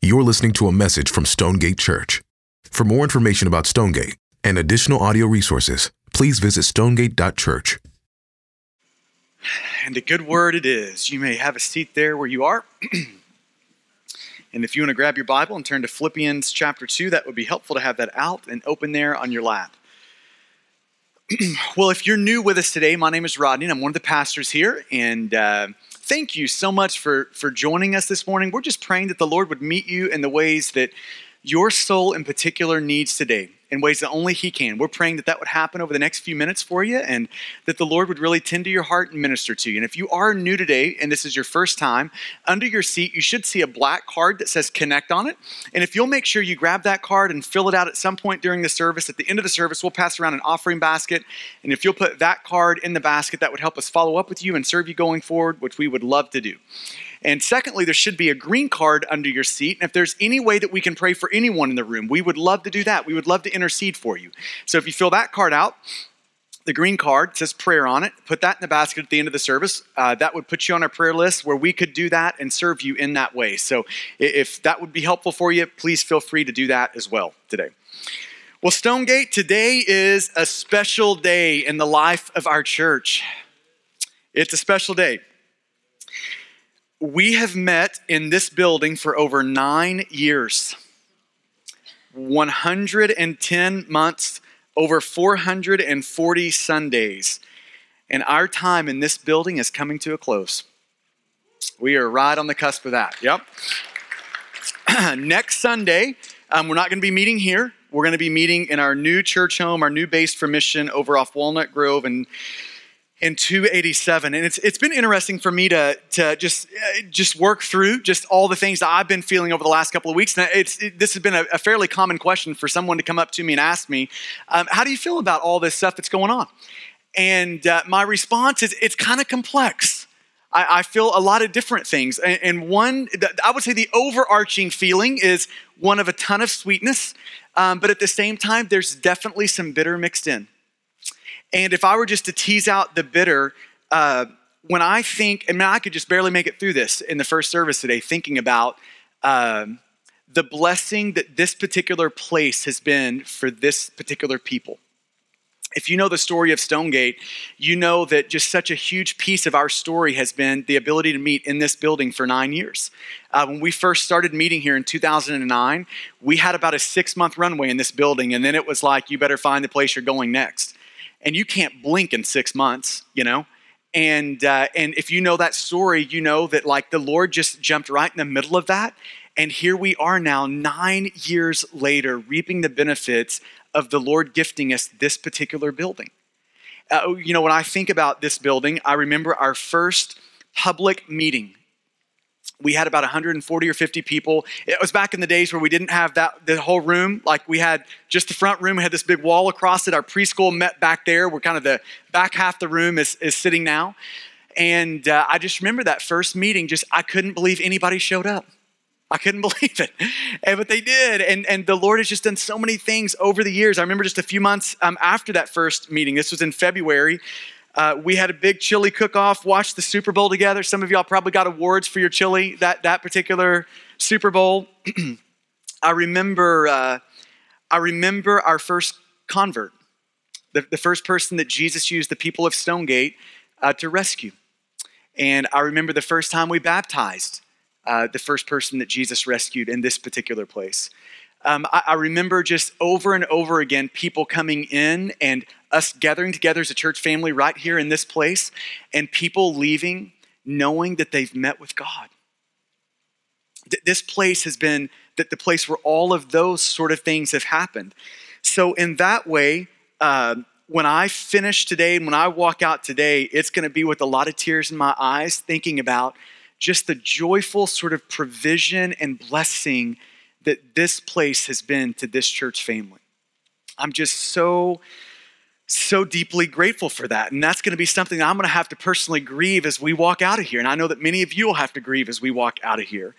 You're listening to a message from Stonegate Church. For more information about Stonegate and additional audio resources, please visit stonegate.church. And a good word it is. You may have a seat there where you are. and if you want to grab your Bible and turn to Philippians chapter 2, that would be helpful to have that out and open there on your lap. well, if you're new with us today, my name is Rodney, and I'm one of the pastors here. And uh, thank you so much for, for joining us this morning. We're just praying that the Lord would meet you in the ways that your soul in particular needs today in ways that only He can. We're praying that that would happen over the next few minutes for you and that the Lord would really tend to your heart and minister to you. And if you are new today and this is your first time, under your seat, you should see a black card that says connect on it. And if you'll make sure you grab that card and fill it out at some point during the service, at the end of the service, we'll pass around an offering basket. And if you'll put that card in the basket, that would help us follow up with you and serve you going forward, which we would love to do. And secondly, there should be a green card under your seat. And if there's any way that we can pray for anyone in the room, we would love to do that. We would love to intercede for you. So if you fill that card out, the green card says prayer on it. Put that in the basket at the end of the service. Uh, that would put you on our prayer list where we could do that and serve you in that way. So if that would be helpful for you, please feel free to do that as well today. Well, Stonegate, today is a special day in the life of our church. It's a special day we have met in this building for over nine years 110 months, over 440 Sundays. And our time in this building is coming to a close. We are right on the cusp of that. Yep. Next Sunday, um, we're not going to be meeting here. We're going to be meeting in our new church home, our new base for mission over off Walnut Grove and in 287 and it's, it's been interesting for me to, to just, uh, just work through just all the things that i've been feeling over the last couple of weeks. And it's, it, this has been a, a, fairly common question for someone to come up to me and ask me um, how do you feel about all this stuff that's going on? And uh, my response is it's kind of complex. I, I, feel a lot of different things. And, and one i would say the overarching feeling is one of a ton of sweetness um, but at the same time there's definitely some bitter mixed in and if I were just to tease out the bitter, uh, when I think, and I could just barely make it through this in the first service today, thinking about um, the blessing that this particular place has been for this particular people. If you know the story of Stonegate, you know that just such a huge piece of our story has been the ability to meet in this building for nine years. Uh, when we first started meeting here in 2009, we had about a six month runway in this building, and then it was like, you better find the place you're going next and you can't blink in six months, you know? And, uh, and if you know that story, you know that like the Lord just jumped right in the middle of that. And here we are now, nine years later, reaping the benefits of the Lord gifting us this particular building. Uh, you know, when I think about this building, I remember our first public meeting we had about 140 or 50 people. It was back in the days where we didn't have that the whole room. Like we had just the front room, we had this big wall across it. Our preschool met back there. We're kind of the back half the room is, is sitting now. And uh, I just remember that first meeting, just I couldn't believe anybody showed up. I couldn't believe it. And, but they did. And, and the Lord has just done so many things over the years. I remember just a few months um, after that first meeting, this was in February. Uh, we had a big chili cook-off, watched the Super Bowl together. Some of y'all probably got awards for your chili that, that particular Super Bowl. I remember, uh, I remember our first convert, the, the first person that Jesus used the people of Stonegate uh, to rescue. And I remember the first time we baptized uh, the first person that Jesus rescued in this particular place. Um, I, I, remember just over and over again people coming in and us gathering together as a church family right here in this place, and people leaving knowing that they've met with God. That this place has been the place where all of those sort of things have happened. So, in that way, uh, when I finish today and when I walk out today, it's going to be with a lot of tears in my eyes, thinking about just the joyful sort of provision and blessing that this place has been to this church family. I'm just so so deeply grateful for that. And that's going to be something I'm going to have to personally grieve as we walk out of here. And I know that many of you will have to grieve as we walk out of here.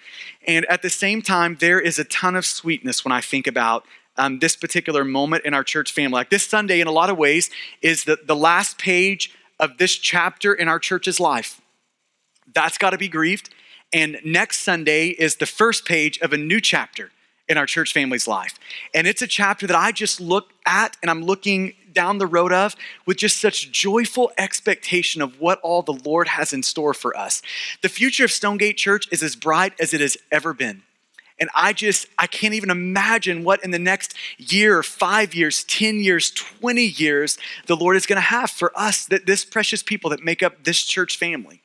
And at the same time, there is a ton of sweetness when I think about um, this particular moment in our church family. Like this Sunday, in a lot of ways, is the, the last page of this chapter in our church's life. That's got to be grieved. And next Sunday is the first page of a new chapter in our church family's life. And it's a chapter that I just look at and I'm looking down the road of with just such joyful expectation of what all the Lord has in store for us. The future of Stonegate Church is as bright as it has ever been. And I just, I can't even imagine what in the next year, five years, 10 years, 20 years, the Lord is going to have for us, that this precious people that make up this church family.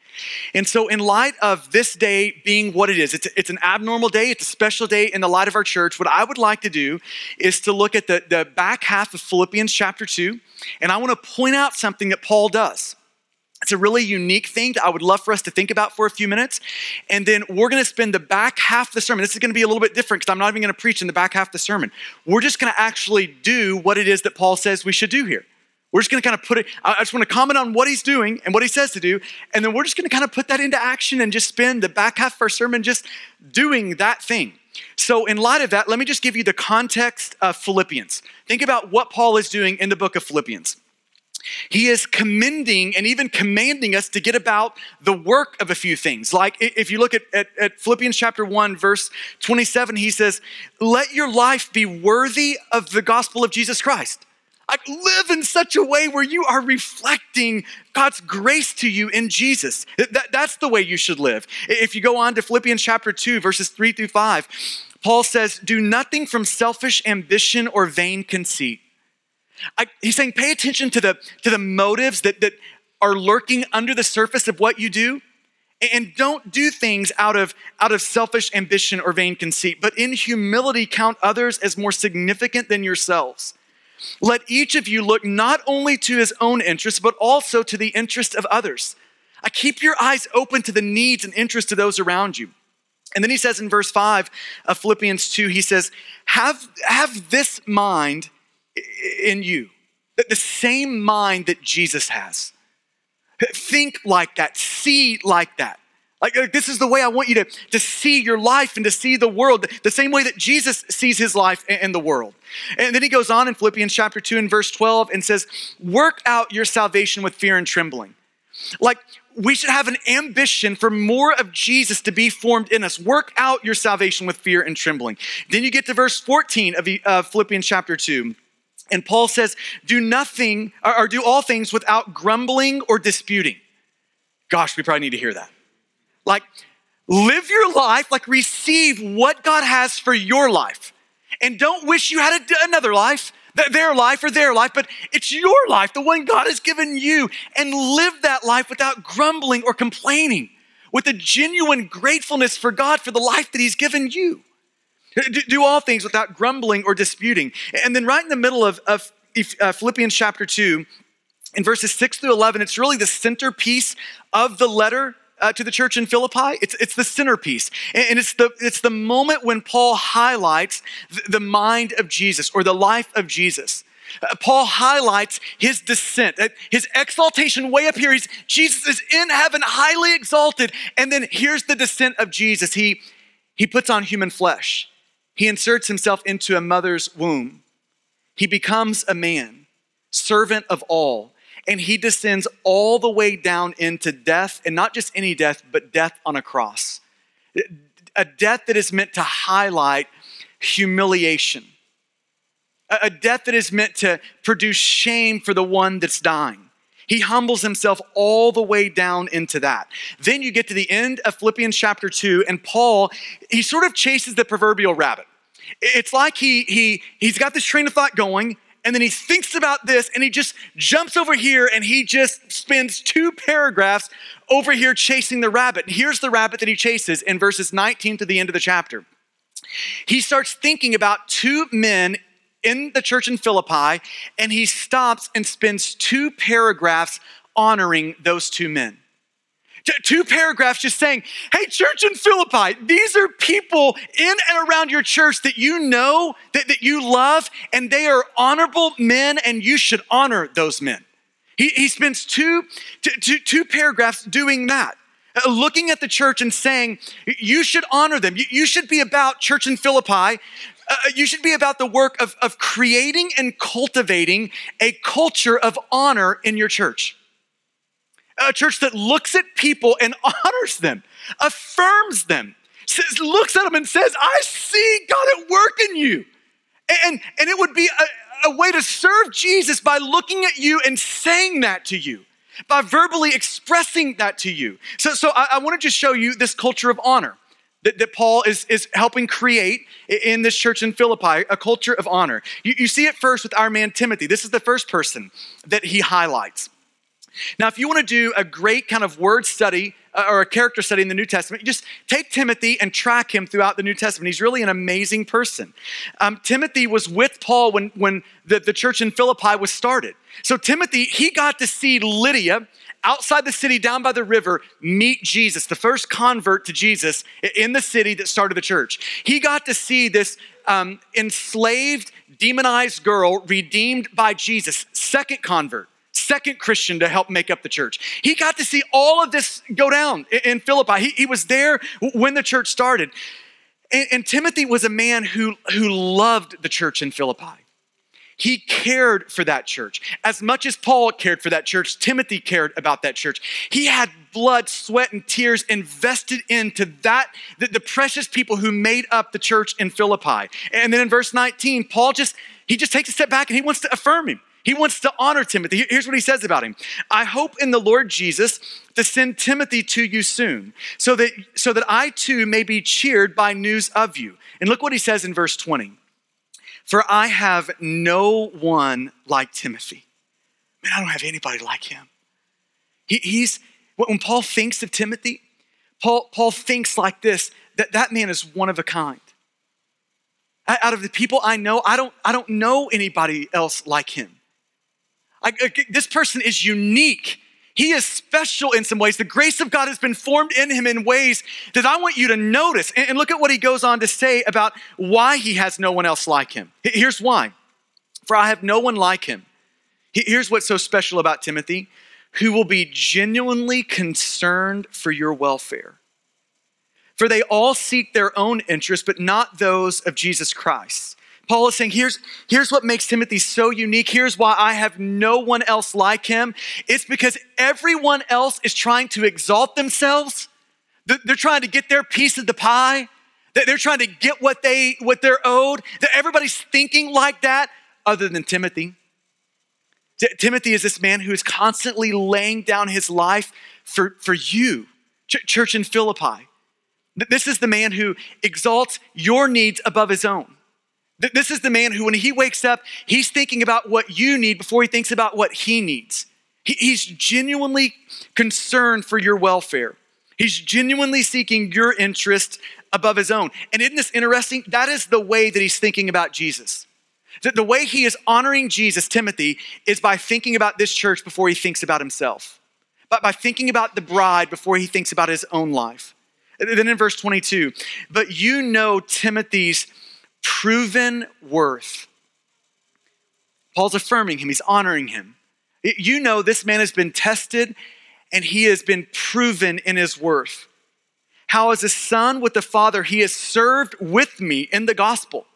And so, in light of this day being what it is, it's, it's an abnormal day, it's a special day in the light of our church. What I would like to do is to look at the, the back half of Philippians chapter 2, and I want to point out something that Paul does. It's a really unique thing that I would love for us to think about for a few minutes. And then we're going to spend the back half of the sermon. This is going to be a little bit different because I'm not even going to preach in the back half of the sermon. We're just going to actually do what it is that Paul says we should do here. We're just going to kind of put it, I just want to comment on what he's doing and what he says to do. And then we're just going to kind of put that into action and just spend the back half of our sermon just doing that thing. So, in light of that, let me just give you the context of Philippians. Think about what Paul is doing in the book of Philippians. He is commending and even commanding us to get about the work of a few things. Like if you look at, at, at, Philippians chapter 1, verse 27, he says, Let your life be worthy of the gospel of Jesus Christ. Like live in such a way where you are reflecting God's grace to you in Jesus. That, that's the way you should live. If you go on to Philippians chapter 2, verses 3 through 5, Paul says, Do nothing from selfish ambition or vain conceit I, he's saying pay attention to the, to the motives that, that are lurking under the surface of what you do. And don't do things out of, out of selfish ambition or vain conceit, but in humility count others as more significant than yourselves. Let each of you look not only to his own interests, but also to the interest of others. I keep your eyes open to the needs and interests of those around you. And then he says in verse 5 of Philippians 2, he says, Have, have this mind in you. The same mind that Jesus has. Think like that, see like that. Like, this is the way I want you to, to see your life and to see the world, the same way that Jesus sees his life and the world. And then he goes on in Philippians chapter 2 and verse 12 and says, Work out your salvation with fear and trembling. Like, we should have an ambition for more of Jesus to be formed in us. Work out your salvation with fear and trembling. Then you get to verse 14 of uh, Philippians chapter 2. And Paul says, do nothing or, do all things without grumbling or disputing. Gosh, we probably need to hear that. Like, live your life, like, receive what God has for your life. And don't wish you had a, another life, their life or their life, but it's your life, the one God has given you. And live that life without grumbling or complaining, with a genuine gratefulness for God for the life that He's given you. Do all things without grumbling or disputing. And then, right in the middle of, of uh, Philippians chapter 2, in verses 6 through 11, it's really the centerpiece of the letter uh, to the church in Philippi. It's, it's the centerpiece. And it's the, it's the moment when Paul highlights the, mind of Jesus or the life of Jesus. Uh, Paul highlights his descent, his exaltation way up here. He's, Jesus is in heaven, highly exalted. And then here's the descent of Jesus. He, he puts on human flesh. He inserts himself into a mother's womb. He becomes a man, servant of all, and he descends all the way down into death, and not just any death, but death on a cross. A death that is meant to highlight humiliation, a death that is meant to produce shame for the one that's dying. He humbles himself all the way down into that. Then you get to the end of Philippians chapter 2, and Paul, he sort of chases the proverbial rabbit. It's like he, he, he's got this train of thought going, and then he thinks about this, and he just jumps over here, and he just spends two paragraphs over here chasing the rabbit. And here's the rabbit that he chases in verses 19 to the end of the chapter. He starts thinking about two men in the church in Philippi, and he stops and spends two paragraphs honoring those two men. Two paragraphs just saying, hey, church in Philippi, these are people in and around your church that you know, that, that you love, and they are honorable men, and you should honor those men. He, he spends two, two, two paragraphs doing that uh, looking at the church and saying, you should honor them. You, you should be about church in Philippi uh, you should be about the work of, of creating and cultivating a culture of honor in your church. A church that looks at people and honors them, affirms them, says, looks at them and says, I see God at work in you. And, and it would be a, a way to serve Jesus by looking at you and saying that to you, by verbally expressing that to you. So, so I, I want to just show you this culture of honor that, that Paul is, is helping create in this church in Philippi, a culture of honor. You, you see it first with our man Timothy. This is the first person that he highlights. Now, if you want to do a great kind of word study uh, or a character study in the New Testament, just take Timothy and track him throughout the New Testament. He's really an amazing person. Um, Timothy was with Paul when, when the, the church in Philippi was started. So, Timothy, he got to see Lydia outside the city, down by the river, meet Jesus, the first convert to Jesus in the city that started the church. He got to see this um, enslaved, demonized girl redeemed by Jesus, second convert second Christian to help make up the church. He got to see all of this go down in Philippi. He, he was there when the church started. And, and Timothy was a man who, who loved the church in Philippi. He cared for that church. As much as Paul cared for that church, Timothy cared about that church. He had blood, sweat, and tears invested into that, the, the, precious people who made up the church in Philippi. And then in verse 19, Paul just, he just takes a step back and he wants to affirm him. He wants to honor Timothy. Here's what he says about him. I hope in the Lord Jesus to send Timothy to you soon, so that, so that I too may be cheered by news of you. And look what he says in verse 20. For I have no one like Timothy. Man, I don't have anybody like him. He, he's, when Paul thinks of Timothy, Paul, Paul thinks like this that that man is one of a kind. Out of the people I know, I don't, I don't know anybody else like him. This person is unique. He is special in some ways. The grace of God has been formed in him in ways that I want you to notice. And, and look at what he goes on to say about why he has no one else like him. Here's why For I have no one like him. Here's what's so special about Timothy who will be genuinely concerned for your welfare. For they all seek their own interests, but not those of Jesus Christ. Paul is saying, here's, here's what makes Timothy so unique. Here's why I have no one else like him. It's because everyone else is trying to exalt themselves. They're trying to get their piece of the pie. They're trying to get what, they, what they're owed. Everybody's thinking like that other than Timothy. Timothy is this man who is constantly laying down his life for, for you, church in Philippi. This is the man who exalts your needs above his own. This is the man who, when he wakes up, he's thinking about what you need before he thinks about what he needs. He's genuinely concerned for your welfare. He's genuinely seeking your interest above his own. And isn't this interesting? That is the way that he's thinking about Jesus. The way he is honoring Jesus, Timothy, is by thinking about this church before he thinks about himself, but by thinking about the bride before he thinks about his own life. Then in verse 22, but you know Timothy's proven worth. Paul's affirming him, he's honoring him. You know, this man has been tested and he has been proven in his worth. How, as a son with the Father, he has served with me in the gospel.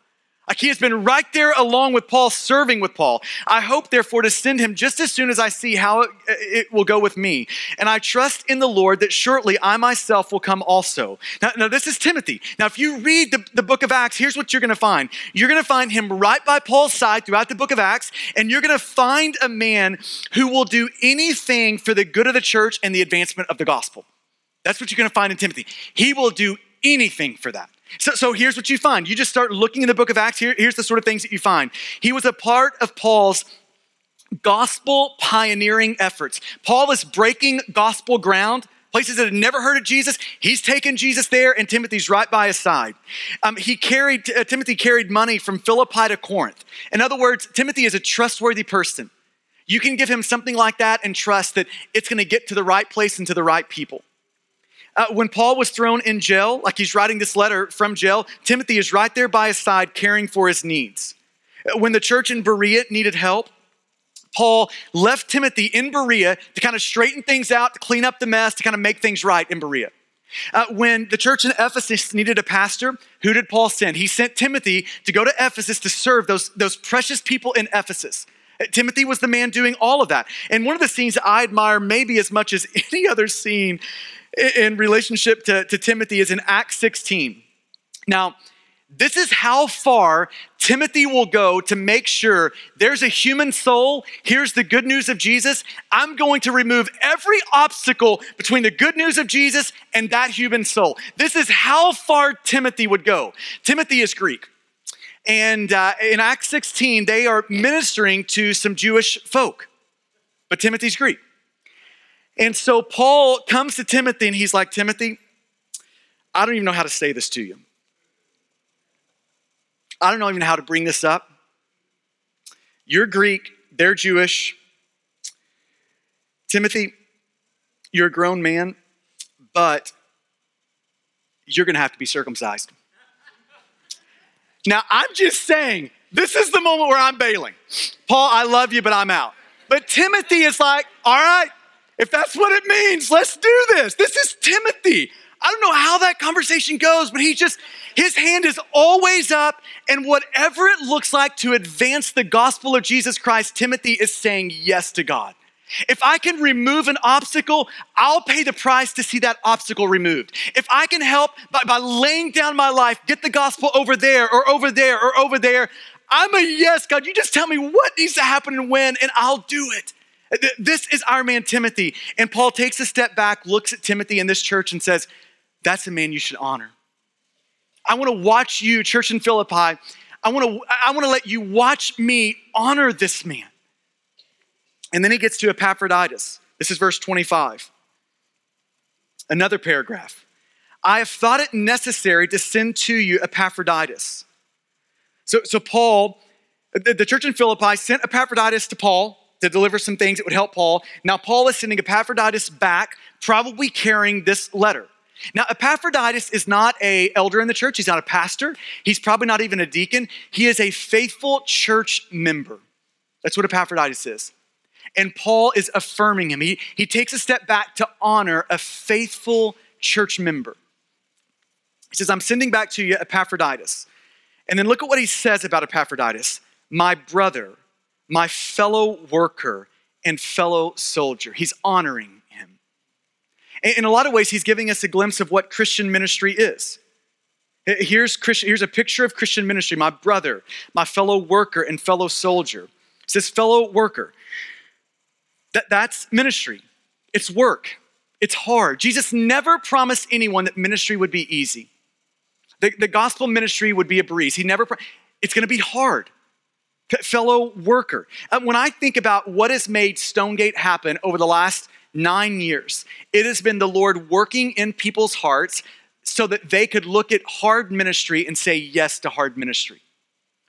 Like he has been right there along with Paul, serving with Paul. I hope, therefore, to send him just as soon as I see how it, it, will go with me. And I trust in the Lord that shortly I myself will come also. Now, now this is Timothy. Now, if you read the, the book of Acts, here's what you're going to find you're going to find him right by Paul's side throughout the book of Acts, and you're going to find a man who will do anything for the good of the church and the advancement of the gospel. That's what you're going to find in Timothy. He will do anything for that. So, so here's what you find. You just start looking in the book of Acts. Here, here's the sort of things that you find. He was a part of Paul's gospel pioneering efforts. Paul is breaking gospel ground. Places that had never heard of Jesus, he's taken Jesus there, and Timothy's right by his side. Um, he carried uh, Timothy carried money from Philippi to Corinth. In other words, Timothy is a trustworthy person. You can give him something like that and trust that it's going to get to the right place and to the right people. Uh, when Paul was thrown in jail, like he's writing this letter from jail, Timothy is right there by his side caring for his needs. Uh, when the church in Berea needed help, Paul left Timothy in Berea to kind of straighten things out, to clean up the mess, to kind of make things right in Berea. Uh, when the church in Ephesus needed a pastor, who did Paul send? He sent Timothy to go to Ephesus to serve those, those precious people in Ephesus. Timothy was the man doing all of that. And one of the scenes I admire maybe as much as any other scene in relationship to, to Timothy is in Acts 16. Now, this is how far Timothy will go to make sure there's a human soul. Here's the good news of Jesus. I'm going to remove every obstacle between the good news of Jesus and that human soul. This is how far Timothy would go. Timothy is Greek. And uh, in Acts 16, they are ministering to some Jewish folk, but Timothy's Greek. And so Paul comes to Timothy and he's like, Timothy, I don't even know how to say this to you. I don't know even how to bring this up. You're Greek, they're Jewish. Timothy, you're a grown man, but you're going to have to be circumcised. Now, I'm just saying, this is the moment where I'm bailing. Paul, I love you, but I'm out. But Timothy is like, all right, if that's what it means, let's do this. This is Timothy. I don't know how that conversation goes, but he just, his hand is always up. And whatever it looks like to advance the gospel of Jesus Christ, Timothy is saying yes to God. If I can remove an obstacle, I'll pay the price to see that obstacle removed. If I can help by, by laying down my life, get the gospel over there or over there or over there, I'm a yes, God. You just tell me what needs to happen and when, and I'll do it. This is our man Timothy. And Paul takes a step back, looks at Timothy in this church, and says, That's a man you should honor. I want to watch you, church in Philippi. I want to, I want to let you watch me honor this man. And then he gets to Epaphroditus. This is verse 25. Another paragraph. I have thought it necessary to send to you Epaphroditus. So, so Paul, the, the church in Philippi sent Epaphroditus to Paul to deliver some things that would help Paul. Now, Paul is sending Epaphroditus back, probably carrying this letter. Now, Epaphroditus is not a elder in the church. He's not a pastor. He's probably not even a deacon. He is a faithful church member. That's what Epaphroditus is. And Paul is affirming him. He, he takes a step back to honor a faithful church member. He says, I'm sending back to you Epaphroditus. And then look at what he says about Epaphroditus my brother my fellow worker and fellow soldier. He's honoring him. In a lot of ways, he's giving us a glimpse of what Christian ministry is. Here's, Christian, here's a picture of Christian ministry my brother, my fellow worker, and fellow soldier. It says fellow worker. That, that's ministry, it's work, it's hard. Jesus never promised anyone that ministry would be easy. The, the gospel ministry would be a breeze. He never, it's gonna be hard fellow worker. Uh, when I think about what has made Stonegate happen over the last nine years, it has been the Lord working in people's hearts so that they could look at hard ministry and say yes to hard ministry.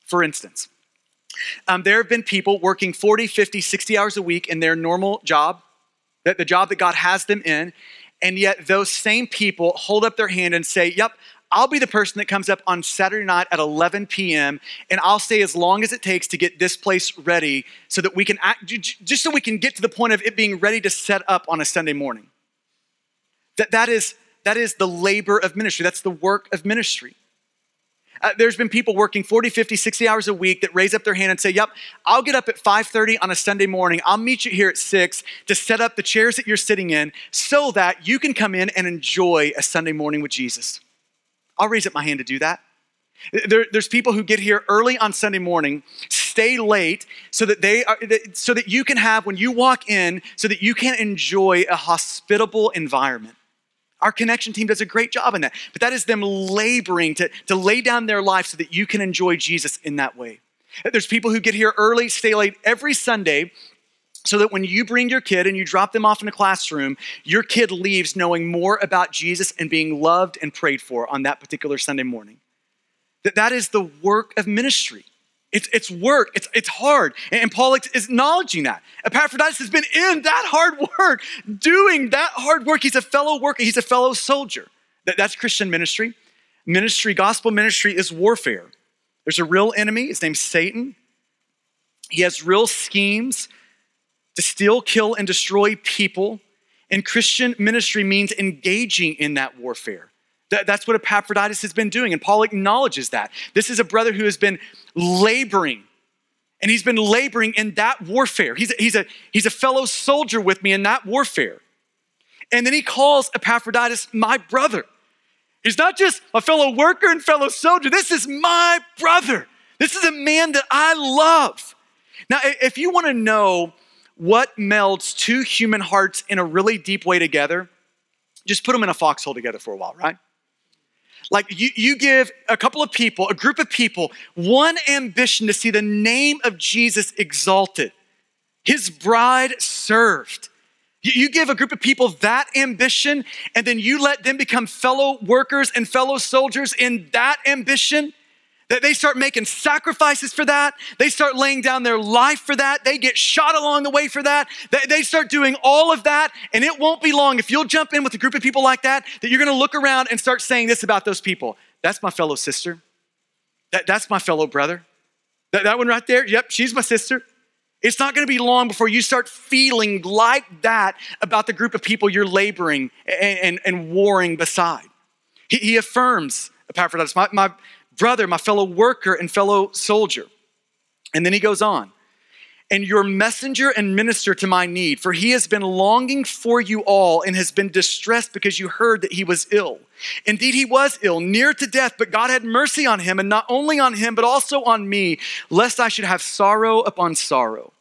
For instance, um, there have been people working 40, 50, 60 hours a week in their normal job, that the job that God has them in, and yet those same people hold up their hand and say, Yep, I'll be the person that comes up on Saturday night at 11 p.m. and I'll stay as long as it takes to get this place ready so that we can act, just so we can get to the point of it being ready to set up on a Sunday morning. That, that, is, that is the labor of ministry. That's the work of ministry. Uh, there's been people working 40, 50, 60 hours a week that raise up their hand and say, "Yep, I'll get up at 5:30 on a Sunday morning. I'll meet you here at 6 to set up the chairs that you're sitting in so that you can come in and enjoy a Sunday morning with Jesus." I'll raise up my hand to do that. There, there's people who get here early on Sunday morning, stay late, so that they are, so that you can have when you walk in, so that you can enjoy a hospitable environment. Our connection team does a great job in that, but that is them laboring to, to lay down their life so that you can enjoy Jesus in that way. There's people who get here early, stay late every Sunday, so that when you bring your kid and you drop them off in a classroom, your kid leaves knowing more about Jesus and being loved and prayed for on that particular Sunday morning. That, that is the work of ministry. It's, it's work, it's, it's hard. And Paul is acknowledging that. Epaphroditus has been in that hard work, doing that hard work. He's a fellow worker, he's a fellow soldier. That, that's Christian ministry. Ministry, gospel ministry is warfare. There's a real enemy, his name's Satan. He has real schemes to steal, kill, and destroy people. And Christian ministry means engaging in that warfare. That, that's what Epaphroditus has been doing. And Paul acknowledges that. This is a brother who has been laboring And he's been laboring in that warfare. He's a, he's a, he's a fellow soldier with me in that warfare. And then he calls Epaphroditus my brother. He's not just a fellow worker and fellow soldier. This is my brother. This is a man that I love. Now, if you want to know what melds two human hearts in a really deep way together, just put them in a foxhole together for a while, right? Like you, you give a couple of people, a group of people, one ambition to see the name of Jesus exalted, his bride served. You give a group of people that ambition, and then you let them become fellow workers and fellow soldiers in that ambition. That they start making sacrifices for that. They start laying down their life for that. They get shot along the way for that. They start doing all of that. And it won't be long if you'll jump in with a group of people like that, that you're gonna look around and start saying this about those people. That's my fellow sister. That, that's my fellow brother. That, that one right there, yep, she's my sister. It's not going to be long before you start feeling like that about the group of people you're laboring and, and, and warring beside. He, he affirms Epaphroditus, my, my brother, my fellow worker, and fellow soldier. And then he goes on and your messenger and minister to my need, for he has been longing for you all and has been distressed because you heard that he was ill. Indeed, he was ill, near to death, but God had mercy on him, and not only on him, but also on me, lest I should have sorrow upon sorrow.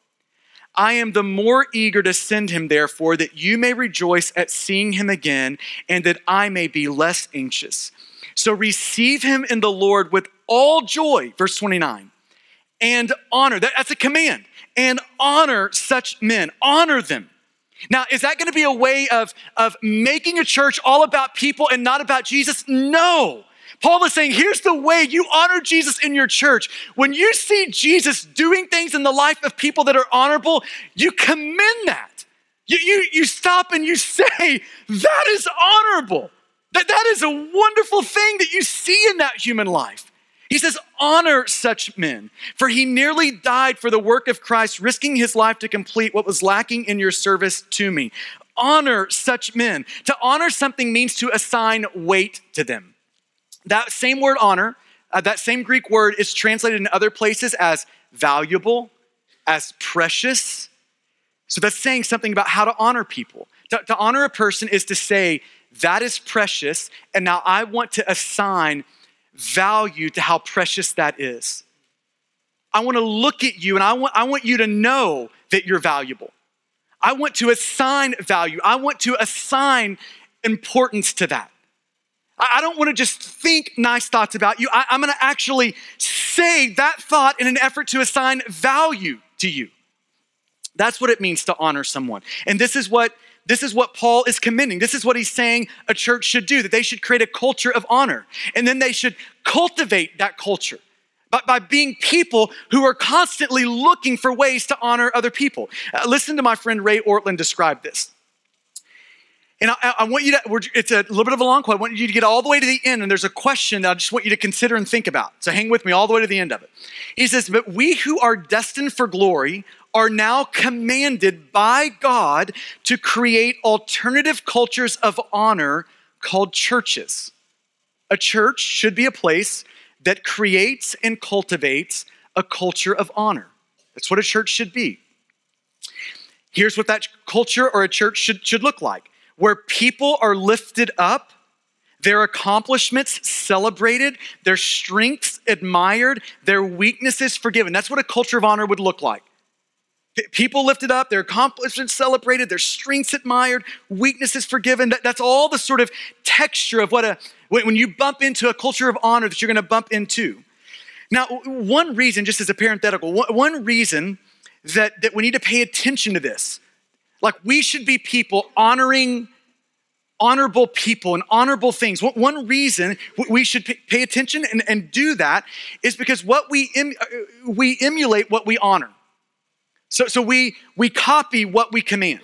I am the more eager to send him, therefore, that you may rejoice at seeing him again, and that I may be less anxious. So receive him in the Lord with all joy, verse 29, and honor. that's a command and honor such men. Honor them. Now, is that going to be a way of, of making a church all about people and not about Jesus? No. Paul is saying, here's the way you honor Jesus in your church. When you see Jesus doing things in the life of people that are honorable, you commend that. You, you, you stop and you say, that is honorable. That, that is a wonderful thing that you see in that human life. He says, honor such men, for he nearly died for the work of Christ, risking his life to complete what was lacking in your service to me. Honor such men. To honor something means to assign weight to them. That same word honor, uh, that same Greek word is translated in other places as valuable, as precious. So that's saying something about how to honor people. To, to honor a person is to say, that is precious, and now I want to assign value to how precious that is. I want to look at you and I want, I want you to know that you're valuable. I want to assign value. I want to assign importance to that. I don't want to just think nice thoughts about you. I, am going to actually say that thought in an effort to assign value to you. That's what it means to honor someone. And this is what this is what Paul is commending. This is what he's saying a church should do, that they should create a culture of honor. And then they should cultivate that culture by, by being people who are constantly looking for ways to honor other people. Uh, listen to my friend Ray Ortlund describe this. And I, I, want you to, it's a little bit of a long quote. I want you to get all the way to the end, and there's a question that I just want you to consider and think about. So hang with me all the way to the end of it. He says, But we who are destined for glory are now commanded by God to create alternative cultures of honor called churches. A church should be a place that creates and cultivates a culture of honor. That's what a church should be. Here's what that culture or a church should, should look like where people are lifted up, their accomplishments celebrated, their strengths admired, their weaknesses forgiven. That's what a culture of honor would look like. People lifted up, their accomplishments celebrated, their strengths admired, weaknesses forgiven. That, that's all the sort of texture of what a, when you bump into a culture of honor that you're gonna bump into. Now, one reason, just as a parenthetical, one reason that, that we need to pay attention to this, like we should be people honoring honorable people and honorable things. One reason we should pay attention and, and do that is because what we, em, uh, we emulate what we honor. So, so we, we copy what we command.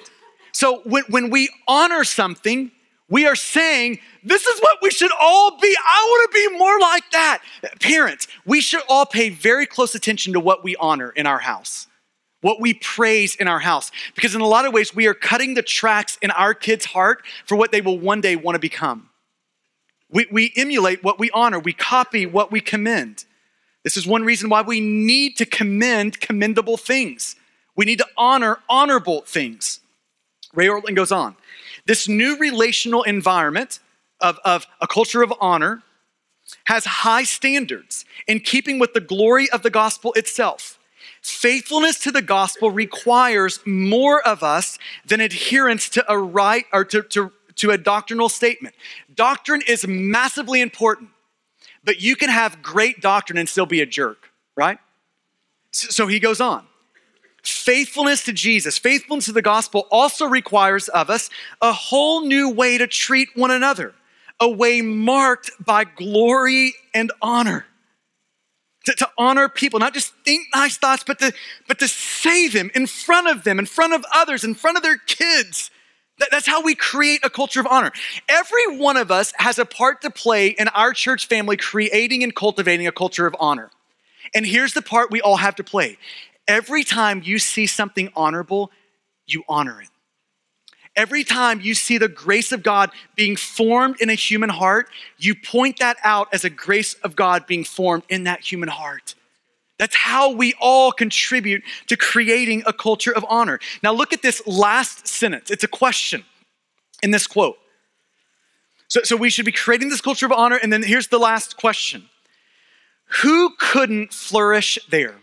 So when, when we honor something, we are saying, this is what we should all be. I want to be more like that. Parents, we should all pay very close attention to what we honor in our house, what we praise in our house. Because in a lot of ways, we are cutting the tracks in our kids' heart for what they will one day want to become. We, we emulate what we honor, we copy what we commend. This is one reason why we need to commend commendable things. We need to honor honorable things. Ray Ortlund goes on. This new relational environment of, of a culture of honor has high standards in keeping with the glory of the gospel itself. Faithfulness to the gospel requires more of us than adherence to a right or to, to, to a doctrinal statement. Doctrine is massively important, but you can have great doctrine and still be a jerk, right? So he goes on. Faithfulness to Jesus, faithfulness to the gospel also requires of us a whole new way to treat one another, a way marked by glory and honor. To, to, honor people, not just think nice thoughts, but to, but to say them in front of them, in front of others, in front of their kids. That, that's how we create a culture of honor. Every one of us has a part to play in our church family creating and cultivating a culture of honor. And here's the part we all have to play Every time you see something honorable, you honor it. Every time you see the grace of God being formed in a human heart, you point that out as a grace of God being formed in that human heart. That's how we all contribute to creating a culture of honor. Now, look at this last sentence. It's a question in this quote. So, so we should be creating this culture of honor. And then here's the last question Who couldn't flourish there?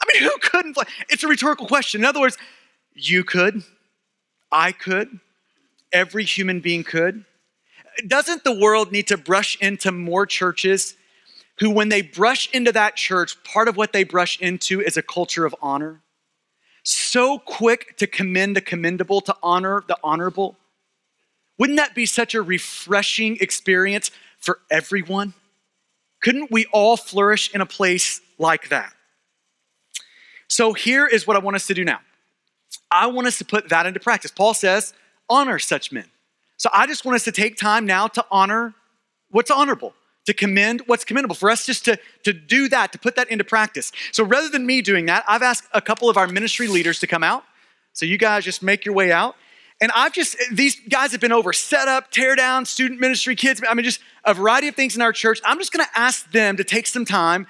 I mean, who couldn't? Fly? It's a rhetorical question. In other words, you could, I could, every human being could. Doesn't the world need to brush into more churches who, when they brush into that church, part of what they brush into is a culture of honor? So quick to commend the commendable, to honor the honorable. Wouldn't that be such a refreshing experience for everyone? Couldn't we all flourish in a place like that? So here is what I want us to do now. I want us to put that into practice. Paul says, honor such men. So I just want us to take time now to honor what's honorable, to commend what's commendable, for us just to, to do that, to put that into practice. So rather than me doing that, I've asked a couple of our ministry leaders to come out. So you guys just make your way out. And I've just, these guys have been over setup, tear down, student ministry, kids, I mean, just a variety of things in our church. I'm just gonna ask them to take some time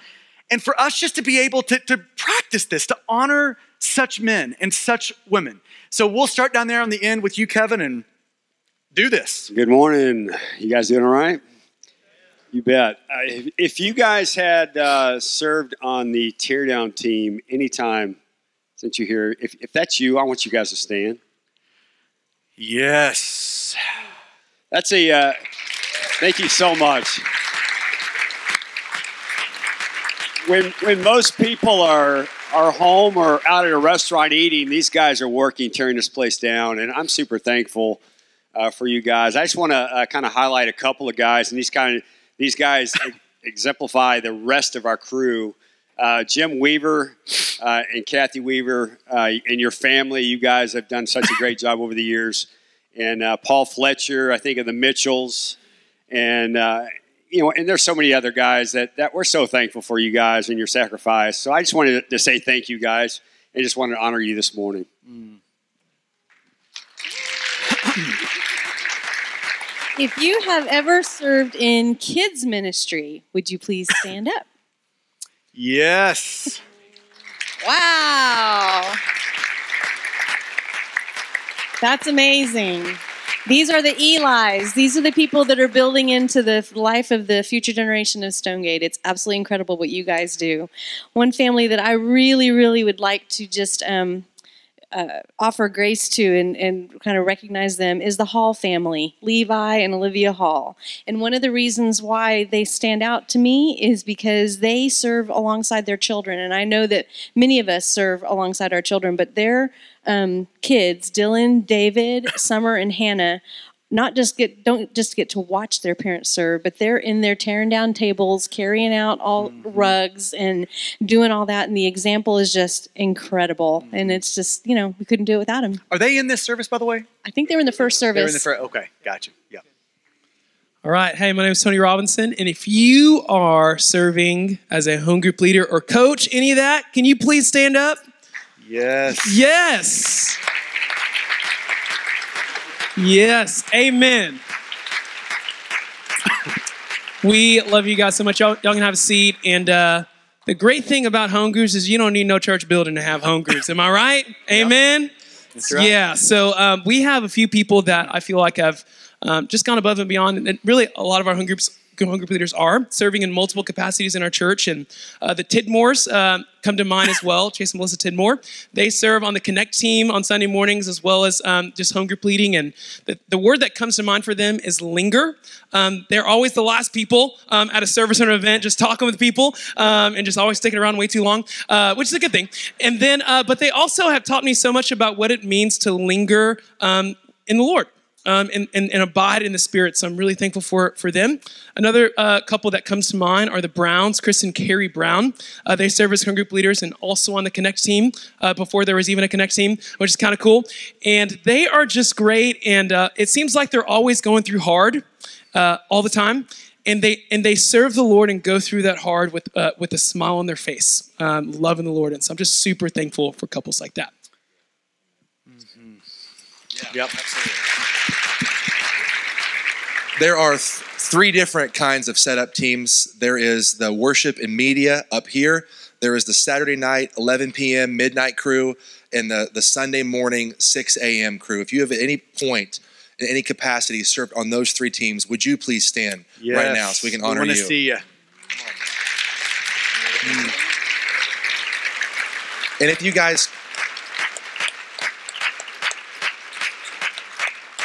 and for us just to be able to, to practice this, to honor such men and such women. So we'll start down there on the end with you, Kevin, and do this. Good morning. You guys doing all right? You bet. If you guys had uh, served on the teardown team anytime since you're here, if, if that's you, I want you guys to stand. Yes. That's a, uh, thank you so much. When when most people are are home or out at a restaurant eating, these guys are working, tearing this place down, and I'm super thankful uh, for you guys. I just want to uh, kind of highlight a couple of guys, and these kind of these guys exemplify the rest of our crew. Uh, Jim Weaver uh, and Kathy Weaver uh, and your family, you guys have done such a great job over the years. And uh, Paul Fletcher, I think of the Mitchells, and you know, and there's so many other guys that, that we're so thankful for you guys and your sacrifice. So I just wanted to say thank you guys and just wanted to honor you this morning. Mm. if you have ever served in kids ministry, would you please stand up? Yes. Wow. That's amazing. These are the Eli's. These are the people that are building into the life of the future generation of Stonegate. It's absolutely incredible what you guys do. One family that I really, really would like to just um, uh, offer grace to and, and kind of recognize them is the Hall family, Levi and Olivia Hall. And one of the reasons why they stand out to me is because they serve alongside their children. And I know that many of us serve alongside our children, but they're um, kids, Dylan, David, Summer, and Hannah, not just get don't just get to watch their parents serve, but they're in there tearing down tables, carrying out all mm-hmm. rugs, and doing all that. And the example is just incredible. Mm-hmm. And it's just you know we couldn't do it without them. Are they in this service, by the way? I think they're in the first service. They're in the first. Okay, gotcha. Yeah. All right. Hey, my name is Tony Robinson. And if you are serving as a home group leader or coach, any of that, can you please stand up? Yes. Yes. Yes. Amen. We love you guys so much. Y'all, y'all can have a seat. And uh, the great thing about home groups is you don't need no church building to have home groups. Am I right? Amen. right. Yeah. So um, we have a few people that I feel like have um, just gone above and beyond, and really a lot of our home groups home group leaders are serving in multiple capacities in our church. And uh, the Tidmores uh, come to mind as well. Chase and Melissa Tidmore. They serve on the Connect team on Sunday mornings as well as um, just home group leading. And the, the word that comes to mind for them is linger. Um, they're always the last people um, at a service or an event, just talking with people um, and just always sticking around way too long, uh, which is a good thing. And then, uh, but they also have taught me so much about what it means to linger um, in the Lord um, and, and, and, abide in the Spirit. So I'm really thankful for, for them. Another uh, couple that comes to mind are the Browns, Chris and Carrie Brown. Uh, they serve as group leaders and also on the Connect team uh, before there was even a Connect team, which is kind of cool. And they are just great. And uh, it seems like they're always going through hard uh, all the time. And they and they serve the Lord and go through that hard with uh, with a smile on their face, um, loving the Lord. And so I'm just super thankful for couples like that. Mm-hmm. Yeah. Yep. Absolutely there are th- three different kinds of setup teams. There is the worship and media up here. There is the Saturday night, 11 p.m. midnight crew, and the, the Sunday morning, 6 a.m. crew. If you have at any point, in any capacity, served on those three teams, would you please stand yes. right now so we can honor we you? to see you. Mm. And if you guys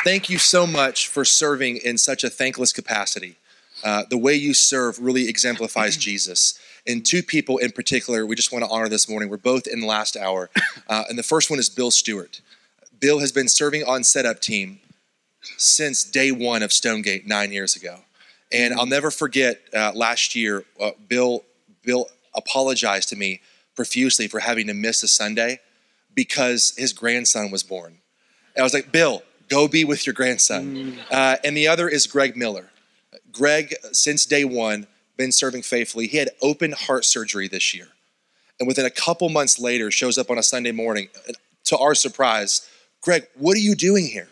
thank you so much for serving in such a thankless capacity. Uh, the way you serve really exemplifies Jesus. And two people in particular, we just want to honor this morning. We're both in the last hour. Uh, and the first one is Bill Stewart. Bill has been serving on setup team since day one of Stonegate nine years ago. And I'll never forget uh, last year, uh, Bill, Bill apologized to me profusely for having to miss a Sunday because his grandson was born. And I was like, Bill, Go be with your grandson. Mm. Uh, and the other is Greg Miller. Greg, since day one, been serving faithfully. He had open heart surgery this year. And within a couple months later, shows up on a Sunday morning. To our surprise, Greg, what are you doing here?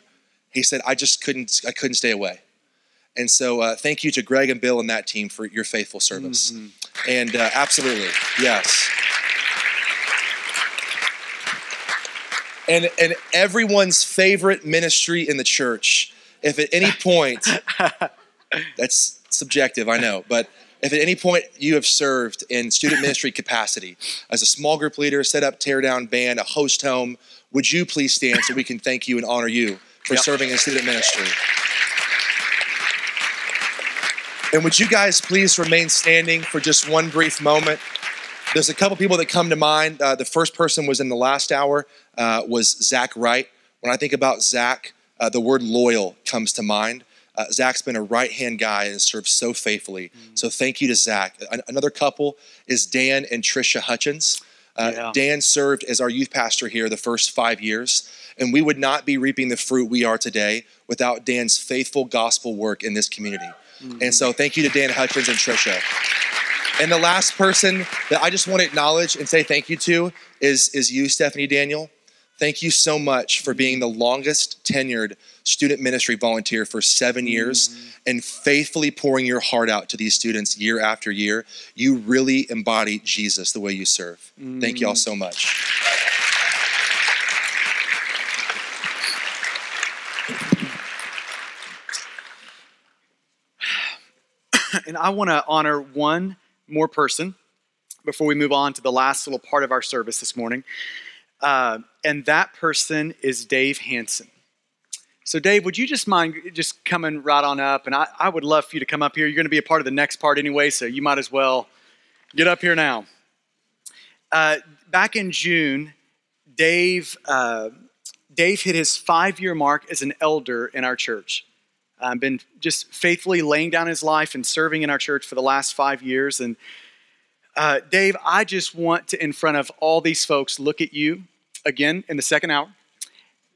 He said, I just couldn't, I couldn't stay away. And so, uh, thank you to Greg and Bill and that team for your faithful service. Mm-hmm. And uh, absolutely, yes. And and everyone's favorite ministry in the church. If at any point, that's subjective, I know, but if at any point you have served in student ministry capacity as a small group leader, set up, tear down band, a host home, would you please stand so we can thank you and honor you for yep. serving in student ministry? And would you guys please remain standing for just one brief moment? There's a couple people that come to mind. Uh, the first person was in the last hour uh, was Zach Wright. When I think about Zach, uh, the word loyal comes to mind. Uh, Zach's been a right hand guy and served so faithfully. Mm-hmm. So thank you to Zach. Another couple is Dan and Trisha Hutchins. Uh, yeah. Dan served as our youth pastor here the first five years, and we would not be reaping the fruit we are today without Dan's faithful gospel work in this community. Mm-hmm. And so, thank you to Dan Hutchins and Trisha. And the last person that I just want to acknowledge and say thank you to is, is you, Stephanie Daniel. Thank you so much for being the longest tenured student ministry volunteer for seven years mm-hmm. and faithfully pouring your heart out to these students year after year. You really embody Jesus the way you serve. Mm-hmm. Thank you all so much. And I want to honor one more person before we move on to the last little part of our service this morning. Uh, and that person is Dave Hanson. So, Dave, would you just mind just coming right on up? And I, I would love for you to come up here. You're going to be a part of the next part anyway, so you might as well get up here now. Uh, back in June, Dave, uh, Dave hit his five year mark as an elder in our church. I've been just faithfully laying down his life and serving in our church for the last five years. And uh, Dave, I just want to, in front of all these folks, look at you again in the second hour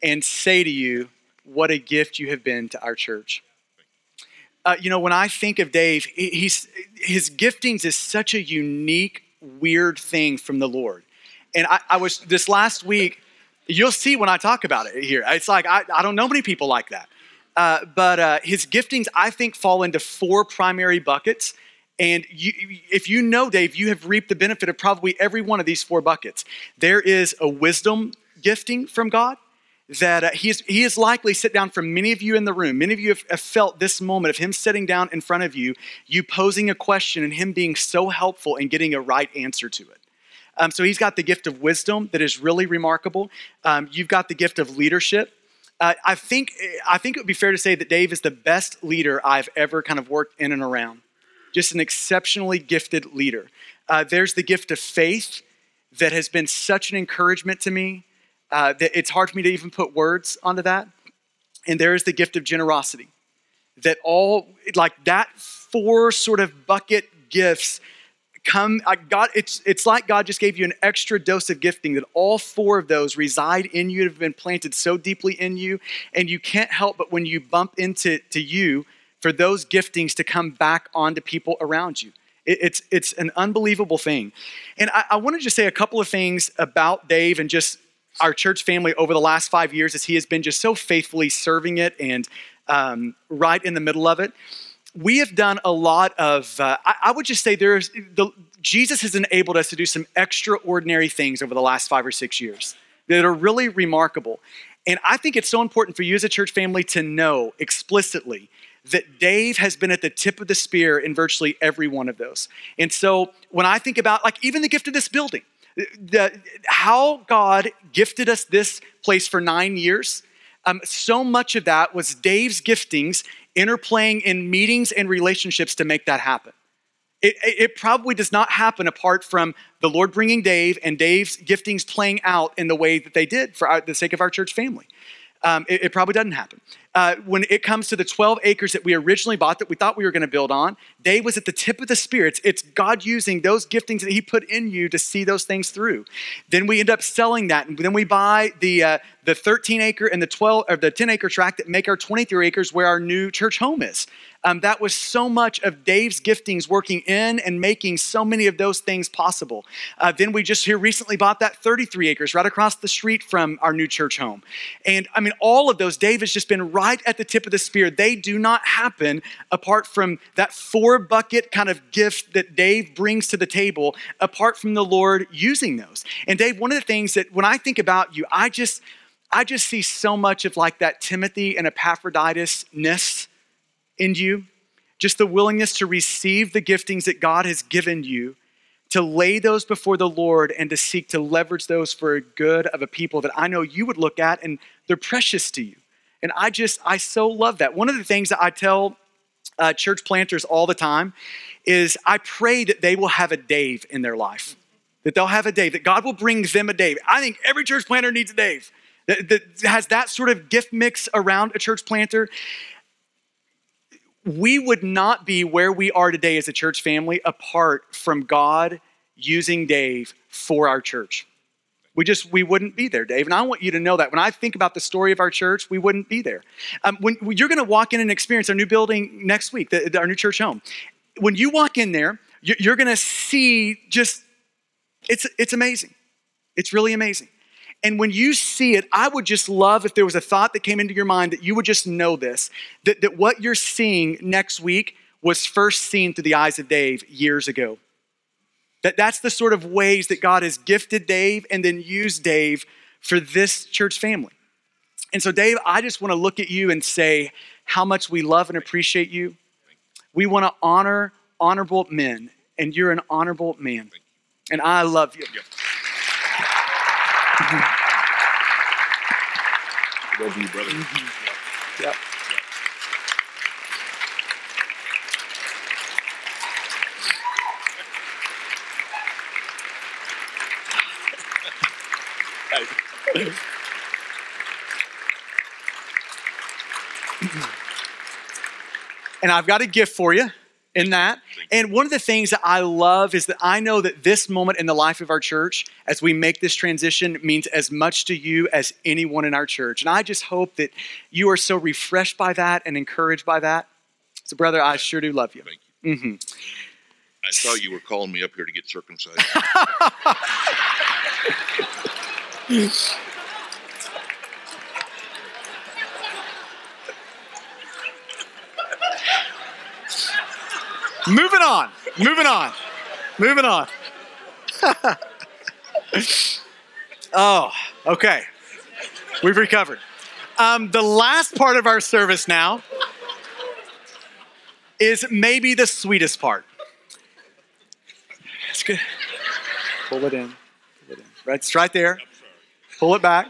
and say to you, what a gift you have been to our church. Uh, you know, when I think of Dave, he's, his giftings is such a unique, weird thing from the Lord. And I, I was, this last week, you'll see when I talk about it here. It's like, I, I don't know many people like that. Uh, but uh, his giftings, I think, fall into four primary buckets. And you, if you know Dave, you have reaped the benefit of probably every one of these four buckets. There is a wisdom gifting from God that uh, he, is, he is likely sit down for many of you in the room. Many of you have, have, felt this moment of him sitting down in front of you, you posing a question, and him being so helpful in getting a right answer to it. Um, so he's got the gift of wisdom that is really remarkable. Um, you've got the gift of leadership. Uh, I think I think it would be fair to say that Dave is the best leader I've ever kind of worked in and around. Just an exceptionally gifted leader. Uh, there's the gift of faith that has been such an encouragement to me uh, that it's hard for me to even put words onto that. And there is the gift of generosity. That all, like that four sort of bucket gifts come, I, God, it's, it's like God just gave you an extra dose of gifting that all four of those reside in you, have been planted so deeply in you. And you can't help but when you bump into to you, for those giftings to come back onto people around you. it's, it's an unbelievable thing. And I, I want to just say a couple of things about Dave and just our church family over the last five years as he has been just so faithfully serving it and um, right in the middle of it. We have done a lot of, uh, I, I, would just say there's, the, Jesus has enabled us to do some extraordinary things over the last five or six years that are really remarkable. And I think it's so important for you as a church family to know explicitly that Dave has been at the tip of the spear in virtually every one of those. And so when I think about like even the gift of this building, the, how God gifted us this place for nine years, um, so much of that was Dave's giftings interplaying in meetings and relationships to make that happen. It, it, probably does not happen apart from the Lord bringing Dave and Dave's giftings playing out in the way that they did for our, the sake of our church family. Um, it, it, probably doesn't happen uh, when it comes to the 12 acres that we originally bought that we thought we were going to build on, Dave was at the tip of the spirits. It's God using those giftings that He put in you to see those things through. Then we end up selling that, and then we buy the uh, the 13 acre and the 12 or the 10 acre tract that make our 23 acres where our new church home is. Um, that was so much of Dave's giftings working in and making so many of those things possible. Uh, then we just here recently bought that 33 acres right across the street from our new church home. And I mean, all of those, Dave has just been right right at the tip of the spear. They do not happen apart from that four bucket kind of gift that Dave brings to the table, apart from the Lord using those. And Dave, one of the things that when I think about you, I just I just see so much of like that Timothy and Epaphroditus-ness in you. Just the willingness to receive the giftings that God has given you to lay those before the Lord and to seek to leverage those for a good of a people that I know you would look at and they're precious to you. And I just, I so love that. One of the things that I tell uh, church planters all the time is I pray that they will have a Dave in their life, that they'll have a Dave, that God will bring them a Dave. I think every church planter needs a Dave that, that has that sort of gift mix around a church planter. We would not be where we are today as a church family apart from God using Dave for our church. We just, we wouldn't be there, Dave. And I want you to know that. When I think about the story of our church, we wouldn't be there. Um, when you're going to walk in and experience our new building next week, the, the, our new church home, when you walk in there, you're, you're going to see just, it's, it's amazing. It's really amazing. And when you see it, I would just love if there was a thought that came into your mind that you would just know this that, that what you're seeing next week was first seen through the eyes of Dave years ago. That that's the sort of ways that God has gifted Dave and then used Dave for this church family. And so, Dave, I just want to look at you and say how much we love and appreciate you. We want to honor honorable men, and you're an honorable man. And I love you. Love you, brother. Mm-hmm. Yep. and I've got a gift for you in that. And one of the things that I love is that I know that this moment in the life of our church, as we make this transition, means as much to you as anyone in our church. And I just hope that you are so refreshed by that and encouraged by that. So, brother, I sure do love you. Thank you. Mm-hmm. I thought you were calling me up here to get circumcised. moving on, moving on, moving on. oh, okay. We've recovered. Um, the last part of our service now is maybe the sweetest part. It's good. Pull it in. Pull it in. Right, it's right there. Pull it back.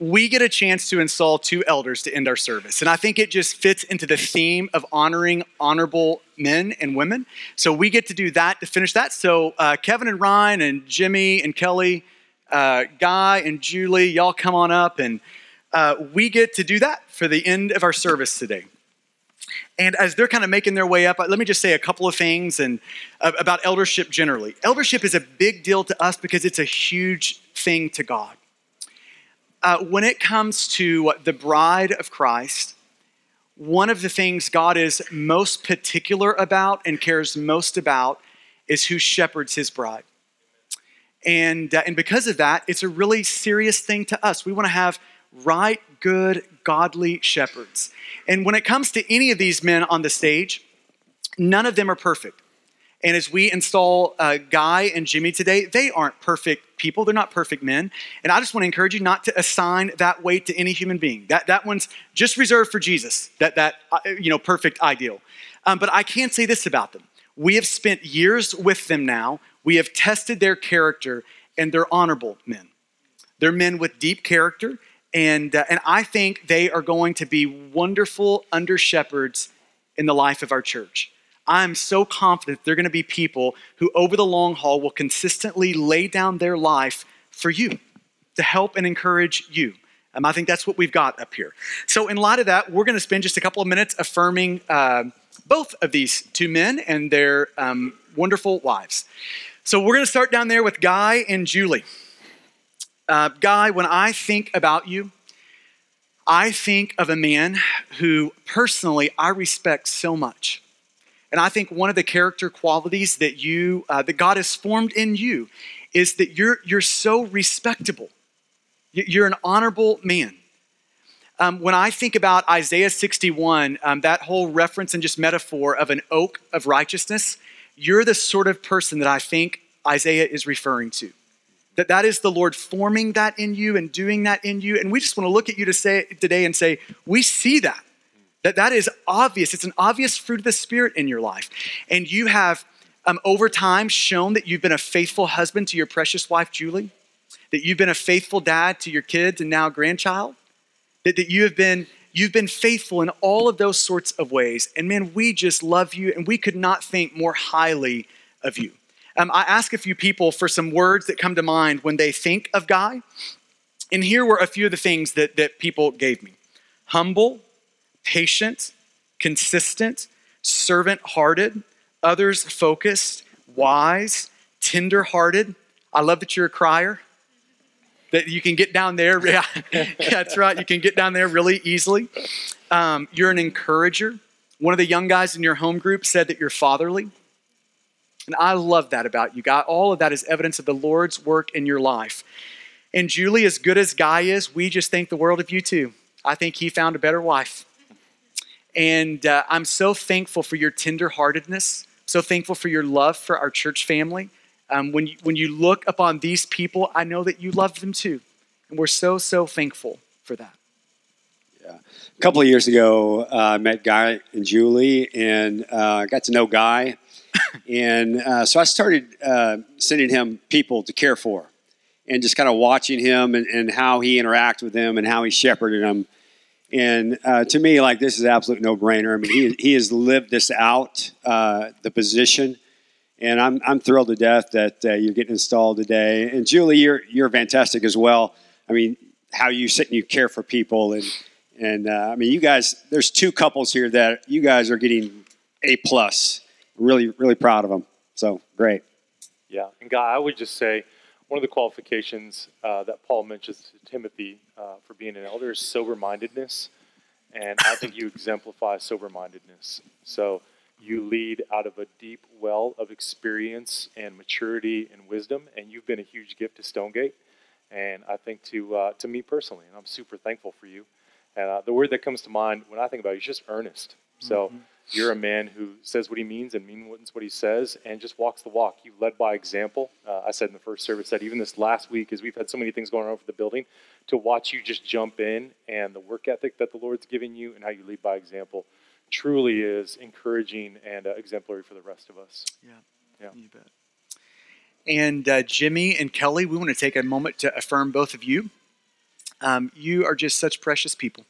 We get a chance to install two elders to end our service. And I think it just fits into the theme of honoring honorable men and women. So we get to do that to finish that. So uh, Kevin and Ryan and Jimmy and Kelly, uh, Guy and Julie, y'all come on up and uh, we get to do that for the end of our service today. And as they're kind of making their way up, let me just say a couple of things and uh, about eldership generally. Eldership is a big deal to us because it's a huge thing to God. Uh, when it comes to the bride of Christ, one of the things God is most particular about and cares most about is who shepherds his bride. And, uh, and because of that, it's a really serious thing to us. We want to have right, good, godly shepherds. And when it comes to any of these men on the stage, none of them are perfect. And as we install uh, Guy and Jimmy today, they aren't perfect people. They're not perfect men. And I just want to encourage you not to assign that weight to any human being. That, that one's just reserved for Jesus, that, that uh, you know, perfect ideal. Um, but I can say this about them. We have spent years with them now. We have tested their character, and they're honorable men. They're men with deep character, and, uh, and I think they are going to be wonderful under shepherds in the life of our church. I'm so confident they're going to be people who, over the long haul, will consistently lay down their life for you to help and encourage you. Um, I think that's what we've got up here. So, in light of that, we're going to spend just a couple of minutes affirming uh, both of these two men and their um, wonderful wives. So, we're going to start down there with Guy and Julie. Uh, Guy, when I think about you, I think of a man who personally I respect so much. And I think one of the character qualities that you, uh, that God has formed in you, is that you're you're so respectable. You're an honorable man. Um, when I think about Isaiah 61, um, that whole reference and just metaphor of an oak of righteousness, you're the sort of person that I think Isaiah is referring to. That that is the Lord forming that in you and doing that in you. And we just want to look at you to say today and say, we see that. That, that is obvious. It's an obvious fruit of the Spirit in your life. And you have, um, over time, shown that you've been a faithful husband to your precious wife, Julie, that you've been a faithful dad to your kids and now grandchild, that, that you have been. You've been faithful in all of those sorts of ways. And man, we just love you and we could not think more highly of you. Um, I ask a few people for some words that come to mind when they think of Guy. And here were a few of the things that, that people gave me humble, patient, consistent, servant hearted, others focused, wise, tender hearted. I love that you're a crier. That you can get down there. Yeah, that's right. You can get down there really easily. Um, you're an encourager. One of the young guys in your home group said that you're fatherly. And I love that about you, God. All of that is evidence of the Lord's work in your life. And Julie, as good as Guy is, we just think the world of you too. I think he found a better wife. And uh, I'm so thankful for your tenderheartedness, so thankful for your love for our church family. Um, when, you, when you look upon these people, I know that you love them too. And we're so, so thankful for that. Yeah. A couple of years ago, uh, I met Guy and Julie and uh, got to know Guy. And uh, so I started uh, sending him people to care for and just kind of watching him and, and how he interacted with them and how he shepherded them and uh, to me, like this is absolute no brainer. I mean, he, he has lived this out, uh, the position, and I'm, I'm thrilled to death that uh, you're getting installed today. And Julie, you're you're fantastic as well. I mean, how you sit and you care for people, and and uh, I mean, you guys. There's two couples here that you guys are getting a plus. Really, really proud of them. So great. Yeah, and Guy, I would just say one of the qualifications uh, that Paul mentions to Timothy uh, for being an elder is sober mindedness. And I think you exemplify sober mindedness. So you lead out of a deep well of experience and maturity and wisdom, and you've been a huge gift to Stonegate. And I think to, uh, to me personally, and I'm super thankful for you. And uh, the word that comes to mind when I think about you is just earnest. So you're a man who says what he means and means what he says and just walks the walk. You led by example. Uh, I said in the first service that even this last week, as we've had so many things going on over the building, to watch you just jump in and the work ethic that the Lord's given you and how you lead by example truly is encouraging and uh, exemplary for the rest of us. Yeah. Yeah. You bet. And uh, Jimmy and Kelly, we want to take a moment to affirm both of you. Um, you are just such precious people.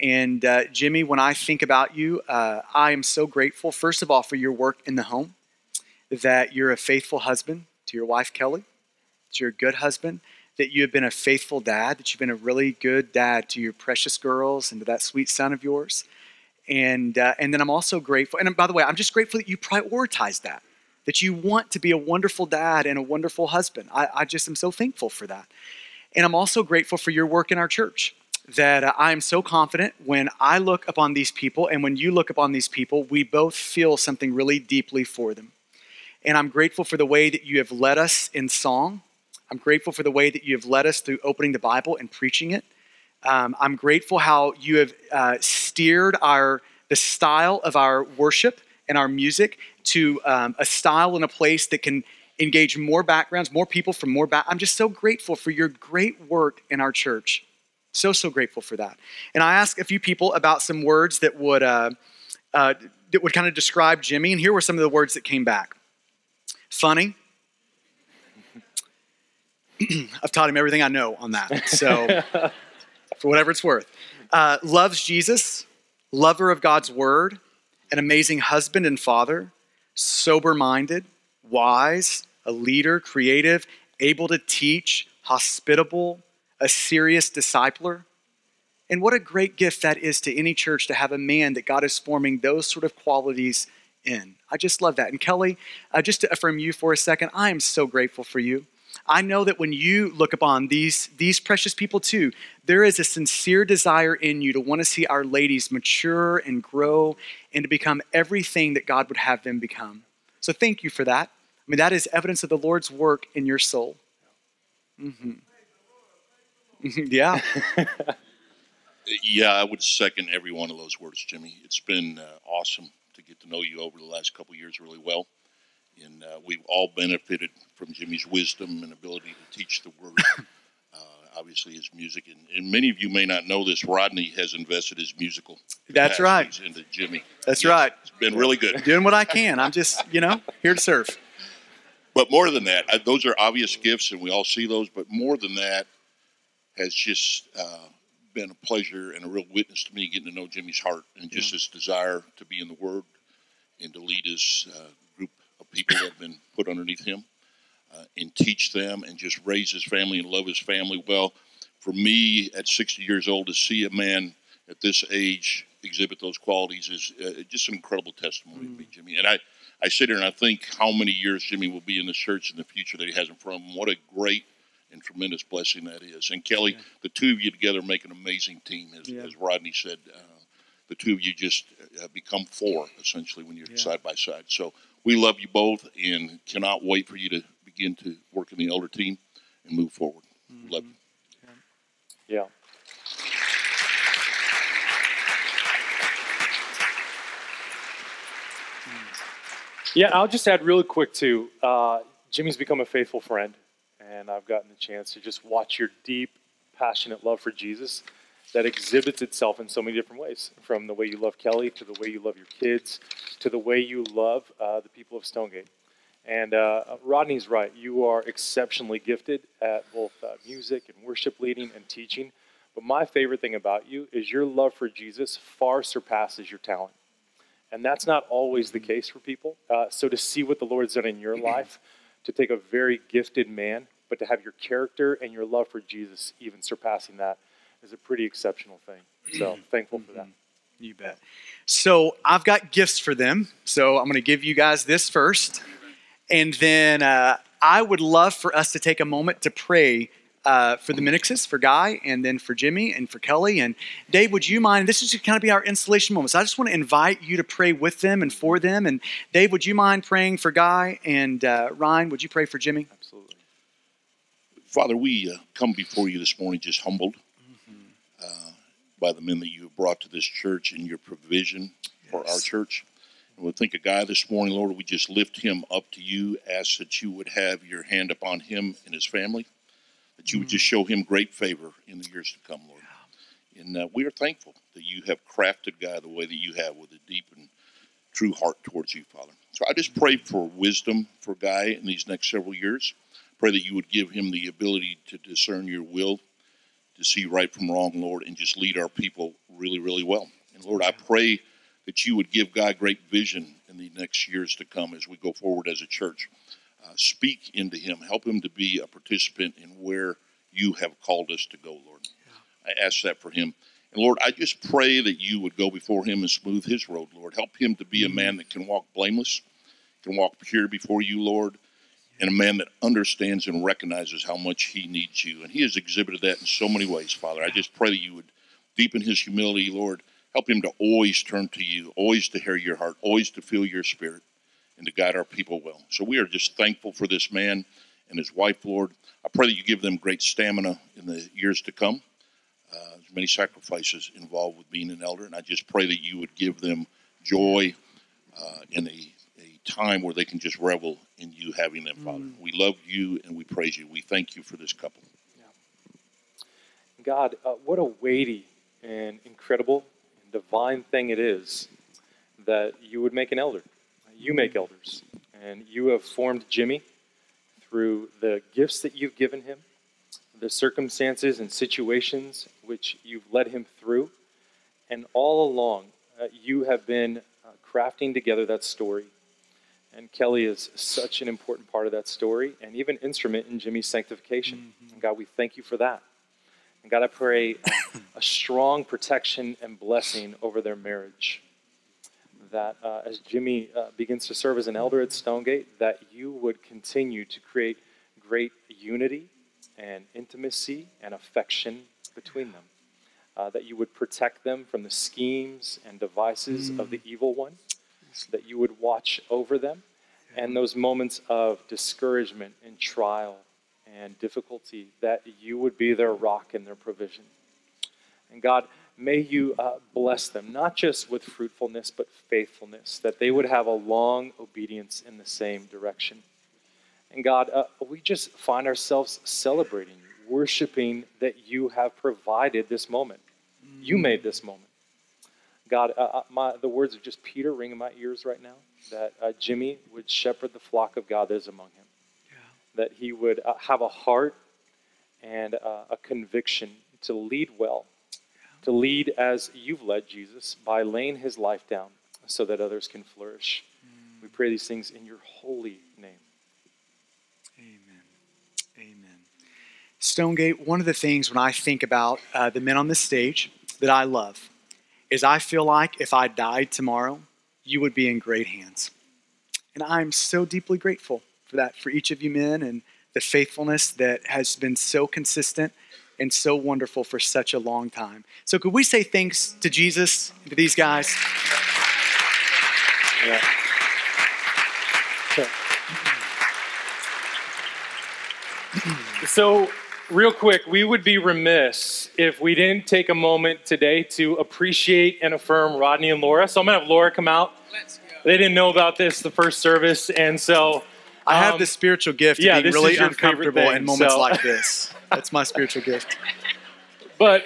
And uh, Jimmy, when I think about you, uh, I am so grateful, first of all, for your work in the home, that you're a faithful husband to your wife, Kelly, that you're a good husband, that you have been a faithful dad, that you've been a really good dad to your precious girls and to that sweet son of yours. And, uh, and then I'm also grateful, and by the way, I'm just grateful that you prioritize that, that you want to be a wonderful dad and a wonderful husband. I, I just am so thankful for that. And I'm also grateful for your work in our church that uh, I am so confident when I look upon these people and when you look upon these people, we both feel something really deeply for them. And I'm grateful for the way that you have led us in song. I'm grateful for the way that you have led us through opening the Bible and preaching it. Um, I'm grateful how you have uh, steered our the style of our worship and our music to um, a style and a place that can engage more backgrounds, more people from more back. I'm just so grateful for your great work in our church. So, so grateful for that. And I asked a few people about some words that would, uh, uh, that would kind of describe Jimmy, and here were some of the words that came back funny. I've taught him everything I know on that. So, for whatever it's worth. Uh, loves Jesus, lover of God's word, an amazing husband and father, sober minded, wise, a leader, creative, able to teach, hospitable, a serious discipler. And what a great gift that is to any church to have a man that God is forming those sort of qualities in. I just love that. And Kelly, uh, just to affirm you for a second, I am so grateful for you. I know that when you look upon these, these precious people too, there is a sincere desire in you to want to see our ladies mature and grow and to become everything that God would have them become. So thank you for that. I mean, that is evidence of the Lord's work in your soul. Mm-hmm. yeah. Yeah, I would second every one of those words, Jimmy. It's been uh, awesome to get to know you over the last couple years really well. And uh, we've all benefited from Jimmy's wisdom and ability to teach the word. uh, obviously, his music. And, and, many of you may not know this. Rodney has invested his musical. That's right. Into Jimmy. That's yes, right. It's been really good. Doing what I can. I'm just, you know, here to serve. But more than that, those are obvious gifts, and we all see those. But more than that, has just uh, been a pleasure and a real witness to me getting to know Jimmy's heart and just yeah. his desire to be in the Word and to lead his uh, group of people that have been put underneath him uh, and teach them and just raise his family and love his family well. For me, at 60 years old, to see a man at this age exhibit those qualities is uh, just an incredible testimony mm. to me, Jimmy. And I, I sit here and I think how many years Jimmy will be in the church in the future that he has in front of him. What a great and tremendous blessing that is. And Kelly, yeah. the two of you together make an amazing team, as, yeah. as Rodney said. Uh, the two of you just uh, become four essentially when you're yeah. side by side. So we love you both and cannot wait for you to begin to work in the elder team and move forward. Mm-hmm. Love you. Yeah. Yeah, I'll just add really quick too. Uh, Jimmy's become a faithful friend and I've gotten the chance to just watch your deep, passionate love for Jesus that exhibits itself in so many different ways from the way you love Kelly to the way you love your kids to the way you love uh, the people of Stonegate. And uh, Rodney's right. You are exceptionally gifted at both uh, music and worship leading and teaching. But my favorite thing about you is your love for Jesus far surpasses your talent. And that's not always the case for people. Uh, so to see what the Lord's done in your life, to take a very gifted man but to have your character and your love for Jesus even surpassing that is a pretty exceptional thing. So thankful for that. You bet. So I've got gifts for them. So I'm going to give you guys this first. And then uh, I would love for us to take a moment to pray uh, for the Minixes, for Guy, and then for Jimmy and for Kelly. And Dave, would you mind? This is kind of be our installation moment. So I just want to invite you to pray with them and for them. And Dave, would you mind praying for Guy? And uh, Ryan, would you pray for Jimmy? Father, we uh, come before you this morning just humbled mm-hmm. uh, by the men that you have brought to this church and your provision for our church. And we think a guy this morning, Lord, we just lift him up to you, ask that you would have your hand upon him and his family, that you would just show him great favor in the years to come, Lord. And uh, we are thankful that you have crafted Guy the way that you have with a deep and true heart towards you, Father. So I just pray for wisdom for Guy in these next several years. Pray that you would give him the ability to discern your will, to see right from wrong, Lord, and just lead our people really, really well. And Lord, I pray that you would give Guy great vision in the next years to come as we go forward as a church. Uh, speak into him, help him to be a participant in where you have called us to go, Lord. I ask that for him. And Lord, I just pray that you would go before him and smooth his road, Lord. Help him to be a man that can walk blameless, can walk pure before you, Lord, and a man that understands and recognizes how much he needs you. And he has exhibited that in so many ways, Father. I just pray that you would deepen his humility, Lord. Help him to always turn to you, always to hear your heart, always to feel your spirit, and to guide our people well. So we are just thankful for this man and his wife, Lord. I pray that you give them great stamina in the years to come. Uh, many sacrifices involved with being an elder, and I just pray that you would give them joy uh, in a time where they can just revel in you having them, Father. We love you and we praise you. We thank you for this couple. God, uh, what a weighty and incredible and divine thing it is that you would make an elder. You make elders. And you have formed Jimmy through the gifts that you've given him, the circumstances and situations which you've led him through. And all along, uh, you have been uh, crafting together that story. And Kelly is such an important part of that story and even instrument in Jimmy's sanctification. And God, we thank you for that. And God, I pray uh, a strong protection and blessing over their marriage. That uh, as Jimmy uh, begins to serve as an elder at Stonegate, that you would continue to create great unity and intimacy and affection between them. Uh, that you would protect them from the schemes and devices of the evil one. That you would watch over them. And those moments of discouragement and trial and difficulty, that you would be their rock and their provision. And God, may you uh, bless them, not just with fruitfulness, but faithfulness, that they would have a long obedience in the same direction. And God, uh, we just find ourselves celebrating worshiping that you have provided this moment. You made this moment. God, uh, uh, my, the words of just Peter ring in my ears right now that uh, Jimmy would shepherd the flock of God that is among him. That he would uh, have a heart and uh, a conviction to lead well, to lead as you've led Jesus by laying his life down so that others can flourish. We pray these things in your holy name. Amen. Amen. Stonegate, one of the things when I think about uh, the men on this stage that I love is I feel like if I died tomorrow, you would be in great hands. And I'm so deeply grateful for that, for each of you men and the faithfulness that has been so consistent and so wonderful for such a long time. So, could we say thanks to Jesus to these guys? Yeah. So, real quick, we would be remiss if we didn't take a moment today to appreciate and affirm Rodney and Laura. So, I'm going to have Laura come out. They didn't know about this the first service, and so I have um, the spiritual gift of yeah, being really uncomfortable thing, in moments so- like this. That's my spiritual gift. But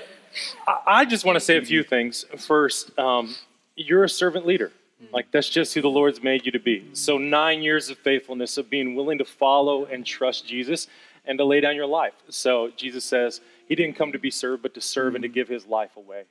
I- I just want to say a few things. First, um, you're a servant leader. Like, that's just who the Lord's made you to be. So, nine years of faithfulness, of being willing to follow and trust Jesus and to lay down your life. So, Jesus says, He didn't come to be served, but to serve and to give His life away.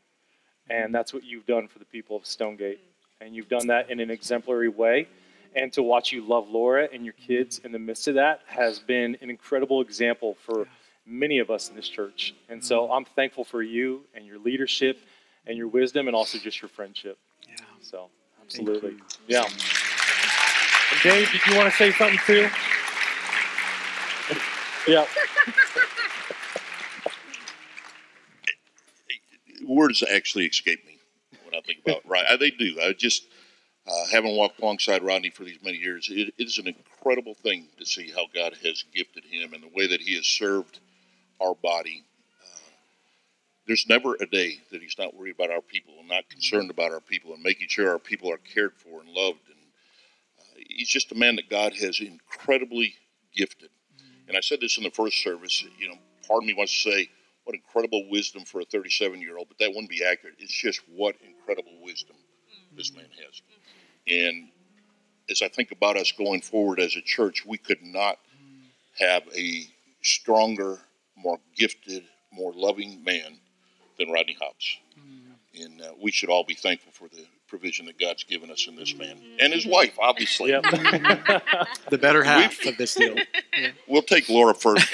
And that's what you've done for the people of Stonegate. And you've done that in an exemplary way. And to watch you love Laura and your kids in the midst of that has been an incredible example for many of us in this church. And so I'm thankful for you and your leadership and your wisdom and also just your friendship. Yeah. So, absolutely. Yeah. And Dave, did you want to say something too? Yeah. words actually escape me when I think about right. They do. I just uh, having walked alongside Rodney for these many years, it, it is an incredible thing to see how God has gifted him and the way that he has served our body. Uh, there's never a day that he's not worried about our people and not concerned about our people and making sure our people are cared for and loved. And uh, he's just a man that God has incredibly gifted. And I said this in the first service. You know, part of me wants to say, what incredible wisdom for a 37 year old, but that wouldn't be accurate. It's just what incredible wisdom this man has. And as I think about us going forward as a church, we could not have a stronger, more gifted, more loving man than Rodney Hobbs. And uh, we should all be thankful for the provision that God's given us in this man and his wife, obviously. Yep. The better half of this deal. We'll take Laura first.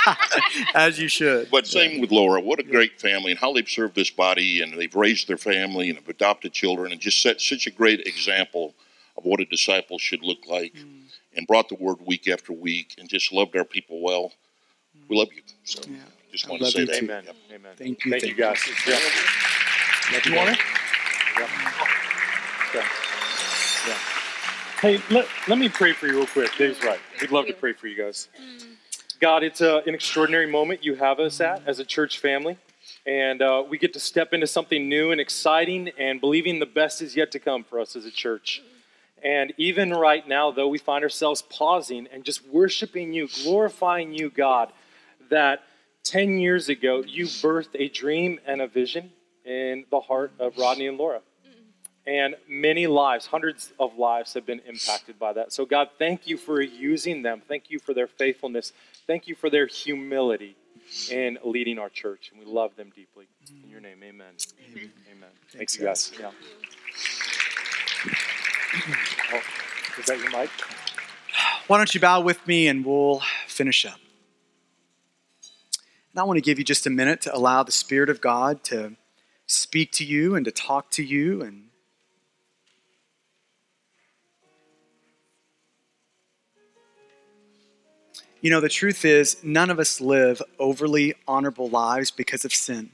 As you should. But same with Laura. What a great family and how they've served this body and they've raised their family and have adopted children and just set such a great example of what a disciple should look like and brought the word week after week and just loved our people well. We love you. So Yeah. just want to say that. Amen. Yep. Amen. Thank you, Thank, thank you, guys. Yeah. Love You want it? Yep. Okay. Yeah. Hey, let, let me pray for you real quick. Dave's right. We'd love to pray for you guys. God, it's a, an extraordinary moment you have us at as a church family. And uh, we get to step into something new and exciting and believing the best is yet to come for us as a church. And even right now, though, we find ourselves pausing and just worshiping you, glorifying you, God, that 10 years ago you birthed a dream and a vision in the heart of Rodney and Laura. And many lives, hundreds of lives have been impacted by that. So, God, thank you for using them. Thank you for their faithfulness. Thank you for their humility in leading our church. And we love them deeply. In your name, amen. Amen. Thank Thanks, you, guys. Yeah. Oh, is that your mic? Why don't you bow with me and we'll finish up? And I want to give you just a minute to allow the Spirit of God to speak to you and to talk to you and You know, the truth is, none of us live overly honorable lives because of sin.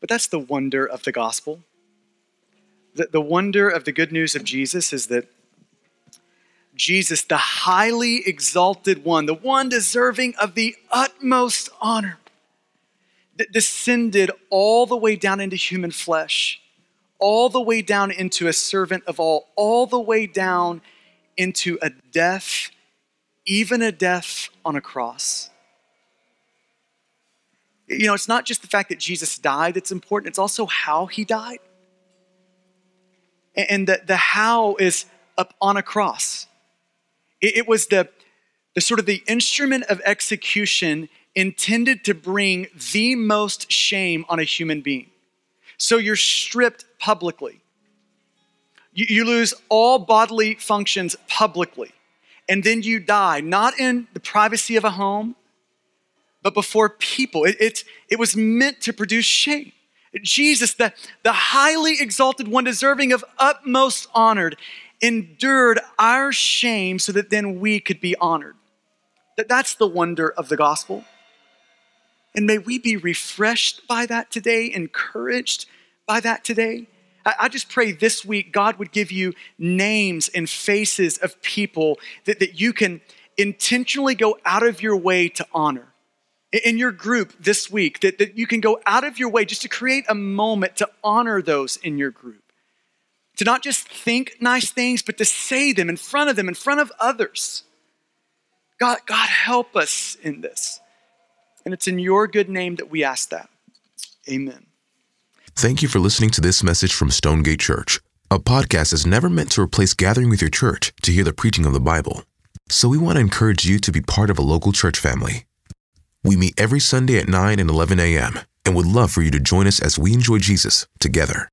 But that's the wonder of the gospel. The, the wonder of the good news of Jesus is that Jesus, the highly exalted one, the one deserving of the utmost honor, d- descended all the way down into human flesh, all the way down into a servant of all, all the way down into a death, even a death on a cross. You know, it's not just the fact that Jesus died that's important, it's also how he died. And the, the how is up on a cross. It, it was the, the sort of the instrument of execution intended to bring the most shame on a human being. So you're stripped publicly. You, you lose all bodily functions publicly. And then you die, not in the privacy of a home, but before people. It, it, it was meant to produce shame. Jesus, the, the highly exalted one, deserving of utmost honored, endured our shame so that then we could be honored. That, that's the wonder of the gospel. And may we be refreshed by that today, encouraged by that today. I, just pray this week God would give you names and faces of people that, that you can intentionally go out of your way to honor in your group this week that, that you can go out of your way just to create a moment to honor those in your group. To not just think nice things, but to say them in front of them, in front of others. God, God help us in this. And it's in your good name that we ask that. Amen. Thank you for listening to this message from Stonegate Church. A podcast is never meant to replace gathering with your church to hear the preaching of the Bible. So we want to encourage you to be part of a local church family. We meet every Sunday at 9 and 11 a.m. and would love for you to join us as we enjoy Jesus together.